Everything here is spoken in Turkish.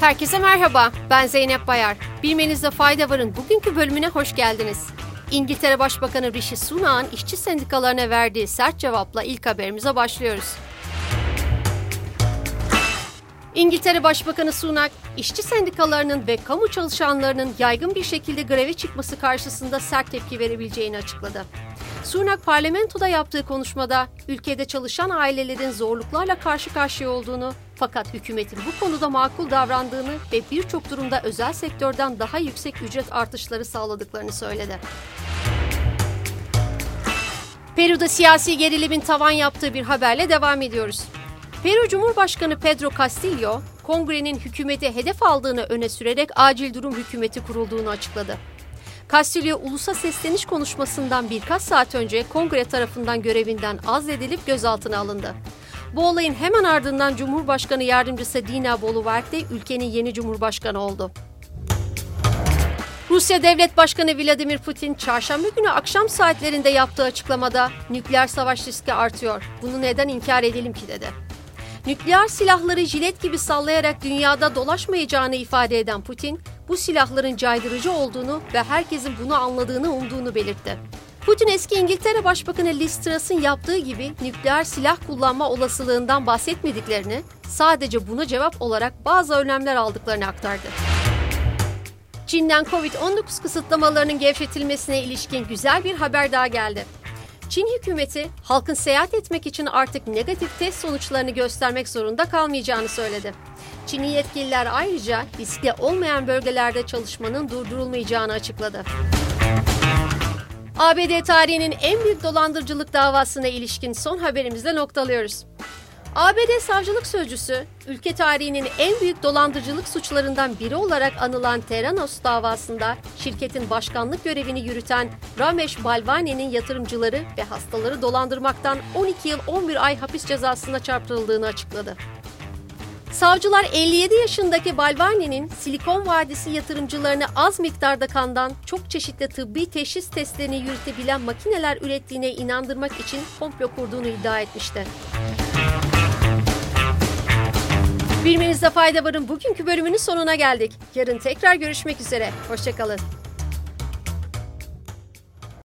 Herkese merhaba, ben Zeynep Bayar. Bilmenizde fayda varın bugünkü bölümüne hoş geldiniz. İngiltere Başbakanı Rishi Sunak'ın işçi sendikalarına verdiği sert cevapla ilk haberimize başlıyoruz. İngiltere Başbakanı Sunak, işçi sendikalarının ve kamu çalışanlarının yaygın bir şekilde greve çıkması karşısında sert tepki verebileceğini açıkladı. Sunak parlamentoda yaptığı konuşmada ülkede çalışan ailelerin zorluklarla karşı karşıya olduğunu fakat hükümetin bu konuda makul davrandığını ve birçok durumda özel sektörden daha yüksek ücret artışları sağladıklarını söyledi. Peru'da siyasi gerilimin tavan yaptığı bir haberle devam ediyoruz. Peru Cumhurbaşkanı Pedro Castillo, kongrenin hükümeti hedef aldığını öne sürerek acil durum hükümeti kurulduğunu açıkladı. Castillo ulusa sesleniş konuşmasından birkaç saat önce kongre tarafından görevinden azledilip gözaltına alındı. Bu olayın hemen ardından Cumhurbaşkanı Yardımcısı Dina Boluarte ülkenin yeni cumhurbaşkanı oldu. Rusya Devlet Başkanı Vladimir Putin çarşamba günü akşam saatlerinde yaptığı açıklamada nükleer savaş riski artıyor. Bunu neden inkar edelim ki dedi. Nükleer silahları jilet gibi sallayarak dünyada dolaşmayacağını ifade eden Putin, bu silahların caydırıcı olduğunu ve herkesin bunu anladığını umduğunu belirtti. Putin eski İngiltere Başbakanı Liz Truss'ın yaptığı gibi nükleer silah kullanma olasılığından bahsetmediklerini, sadece buna cevap olarak bazı önlemler aldıklarını aktardı. Çin'den Covid-19 kısıtlamalarının gevşetilmesine ilişkin güzel bir haber daha geldi. Çin hükümeti halkın seyahat etmek için artık negatif test sonuçlarını göstermek zorunda kalmayacağını söyledi. Çinli yetkililer ayrıca riskli olmayan bölgelerde çalışmanın durdurulmayacağını açıkladı. ABD tarihinin en büyük dolandırıcılık davasına ilişkin son haberimizle noktalıyoruz. ABD Savcılık Sözcüsü, ülke tarihinin en büyük dolandırıcılık suçlarından biri olarak anılan Theranos davasında şirketin başkanlık görevini yürüten Ramesh Balvani'nin yatırımcıları ve hastaları dolandırmaktan 12 yıl 11 ay hapis cezasına çarptırıldığını açıkladı. Savcılar 57 yaşındaki Balvani'nin Silikon Vadisi yatırımcılarını az miktarda kandan çok çeşitli tıbbi teşhis testlerini yürütebilen makineler ürettiğine inandırmak için komplo kurduğunu iddia etmişti. Fayda varın bugünkü bölümünün sonuna geldik. Yarın tekrar görüşmek üzere. Hoşçakalın.